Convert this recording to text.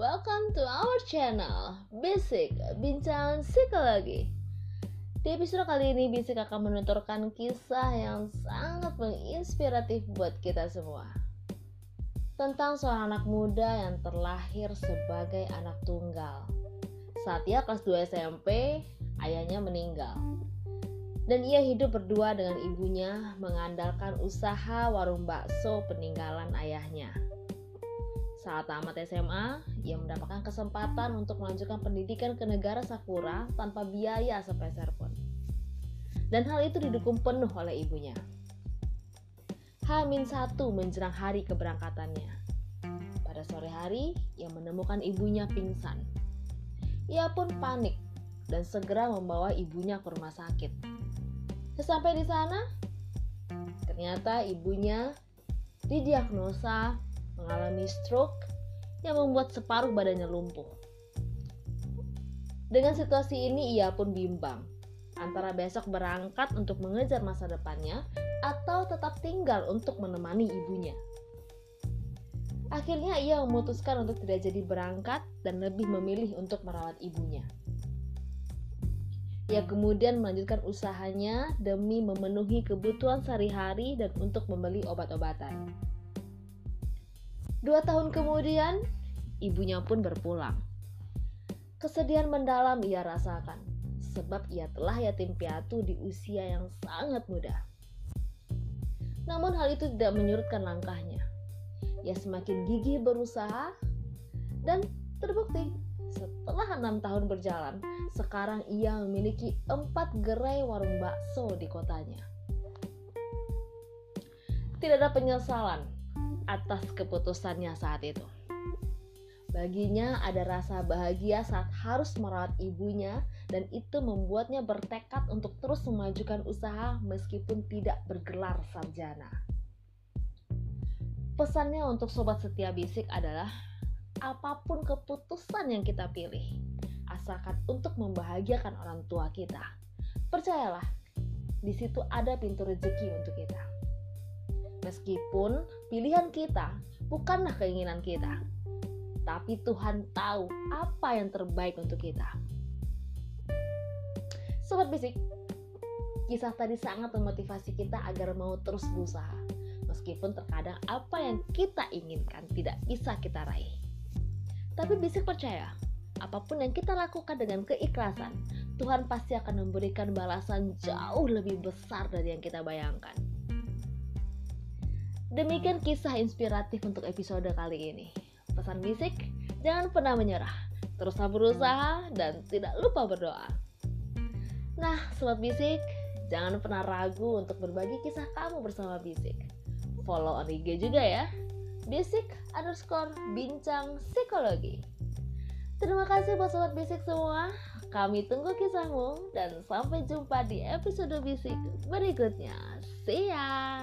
welcome to our channel Basic Bincang Psikologi. Di episode kali ini Basic akan menuturkan kisah yang sangat menginspiratif buat kita semua. Tentang seorang anak muda yang terlahir sebagai anak tunggal. Saat ia kelas 2 SMP, ayahnya meninggal. Dan ia hidup berdua dengan ibunya mengandalkan usaha warung bakso peninggalan ayahnya. Saat tamat SMA, ia mendapatkan kesempatan untuk melanjutkan pendidikan ke negara Sakura tanpa biaya sepeser pun. Dan hal itu didukung penuh oleh ibunya. Hamin satu menjelang hari keberangkatannya. Pada sore hari, ia menemukan ibunya pingsan. Ia pun panik dan segera membawa ibunya ke rumah sakit. Sesampai di sana, ternyata ibunya didiagnosa mengalami stroke yang membuat separuh badannya lumpuh. Dengan situasi ini ia pun bimbang antara besok berangkat untuk mengejar masa depannya atau tetap tinggal untuk menemani ibunya. Akhirnya ia memutuskan untuk tidak jadi berangkat dan lebih memilih untuk merawat ibunya. Ia kemudian melanjutkan usahanya demi memenuhi kebutuhan sehari-hari dan untuk membeli obat-obatan. Dua tahun kemudian, ibunya pun berpulang. Kesedihan mendalam ia rasakan, sebab ia telah yatim piatu di usia yang sangat muda. Namun hal itu tidak menyurutkan langkahnya. Ia semakin gigih berusaha dan terbukti setelah enam tahun berjalan, sekarang ia memiliki empat gerai warung bakso di kotanya. Tidak ada penyesalan atas keputusannya saat itu. Baginya ada rasa bahagia saat harus merawat ibunya dan itu membuatnya bertekad untuk terus memajukan usaha meskipun tidak bergelar sarjana. Pesannya untuk sobat setia bisik adalah apa pun keputusan yang kita pilih, asalkan untuk membahagiakan orang tua kita. Percayalah, di situ ada pintu rezeki untuk kita. Meskipun pilihan kita bukanlah keinginan kita, tapi Tuhan tahu apa yang terbaik untuk kita. Sobat bisik, kisah tadi sangat memotivasi kita agar mau terus berusaha. Meskipun terkadang apa yang kita inginkan tidak bisa kita raih. Tapi bisa percaya, apa pun yang kita lakukan dengan keikhlasan, Tuhan pasti akan memberikan balasan jauh lebih besar dari yang kita bayangkan. Demikian kisah inspiratif untuk episode kali ini. Pesan bisik, jangan pernah menyerah. Teruslah berusaha dan tidak lupa berdoa. Nah, sobat bisik, jangan pernah ragu untuk berbagi kisah kamu bersama bisik. Follow on IG juga ya basic underscore bincang psikologi. Terima kasih buat sobat basic semua. Kami tunggu kisahmu dan sampai jumpa di episode basic berikutnya. See ya!